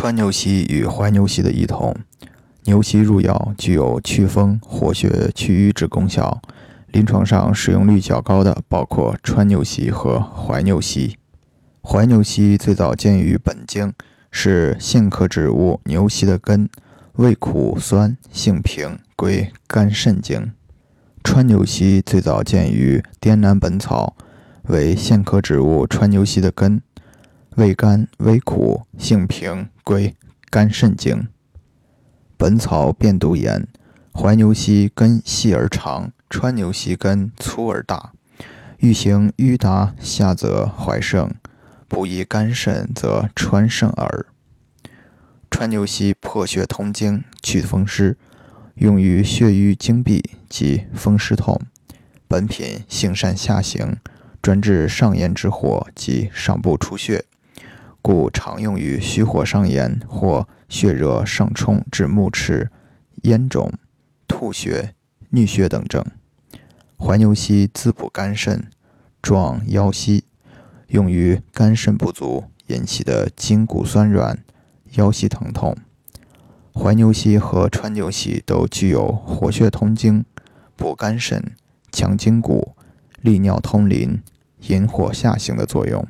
川牛膝与怀牛膝的异同：牛膝入药具有祛风、活血、祛瘀之功效。临床上使用率较高的包括川牛膝和怀牛膝。怀牛膝最早见于本经，是苋科植物牛膝的根，味苦酸，性平，归肝肾经。川牛膝最早见于《滇南本草》，为苋科植物川牛膝的根，味甘微苦，性平，归肝肾经。本草辨读言：怀牛膝根细而长。川牛膝根粗而大，欲行淤达下则怀盛，不宜肝肾则川盛耳。川牛膝破血通经，祛风湿，用于血瘀经闭及风湿痛。本品性善下行，专治上炎之火及上部出血，故常用于虚火上炎或血热上冲至目赤、咽肿、吐血、衄血等症。怀牛膝滋补肝肾，壮腰膝，用于肝肾不足引起的筋骨酸软、腰膝疼痛。怀牛膝和川牛膝都具有活血通经、补肝肾、强筋骨、利尿通淋、引火下行的作用。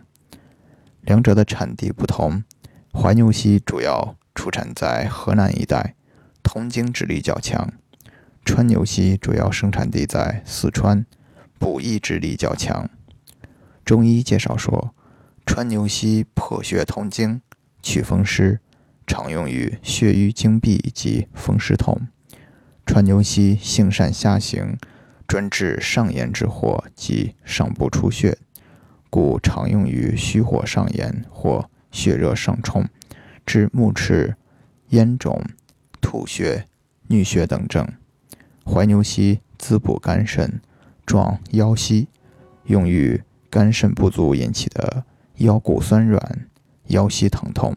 两者的产地不同，怀牛膝主要出产在河南一带，通经之力较强。川牛膝主要生产地在四川，补益之力较强。中医介绍说，川牛膝破血通经、祛风湿，常用于血瘀经闭及风湿痛。川牛膝性善下行，专治上炎之火及上部出血，故常用于虚火上炎或血热上冲治目赤、咽肿、吐血、衄血等症。怀牛膝滋补肝肾，壮腰膝，用于肝肾不足引起的腰骨酸软、腰膝疼痛。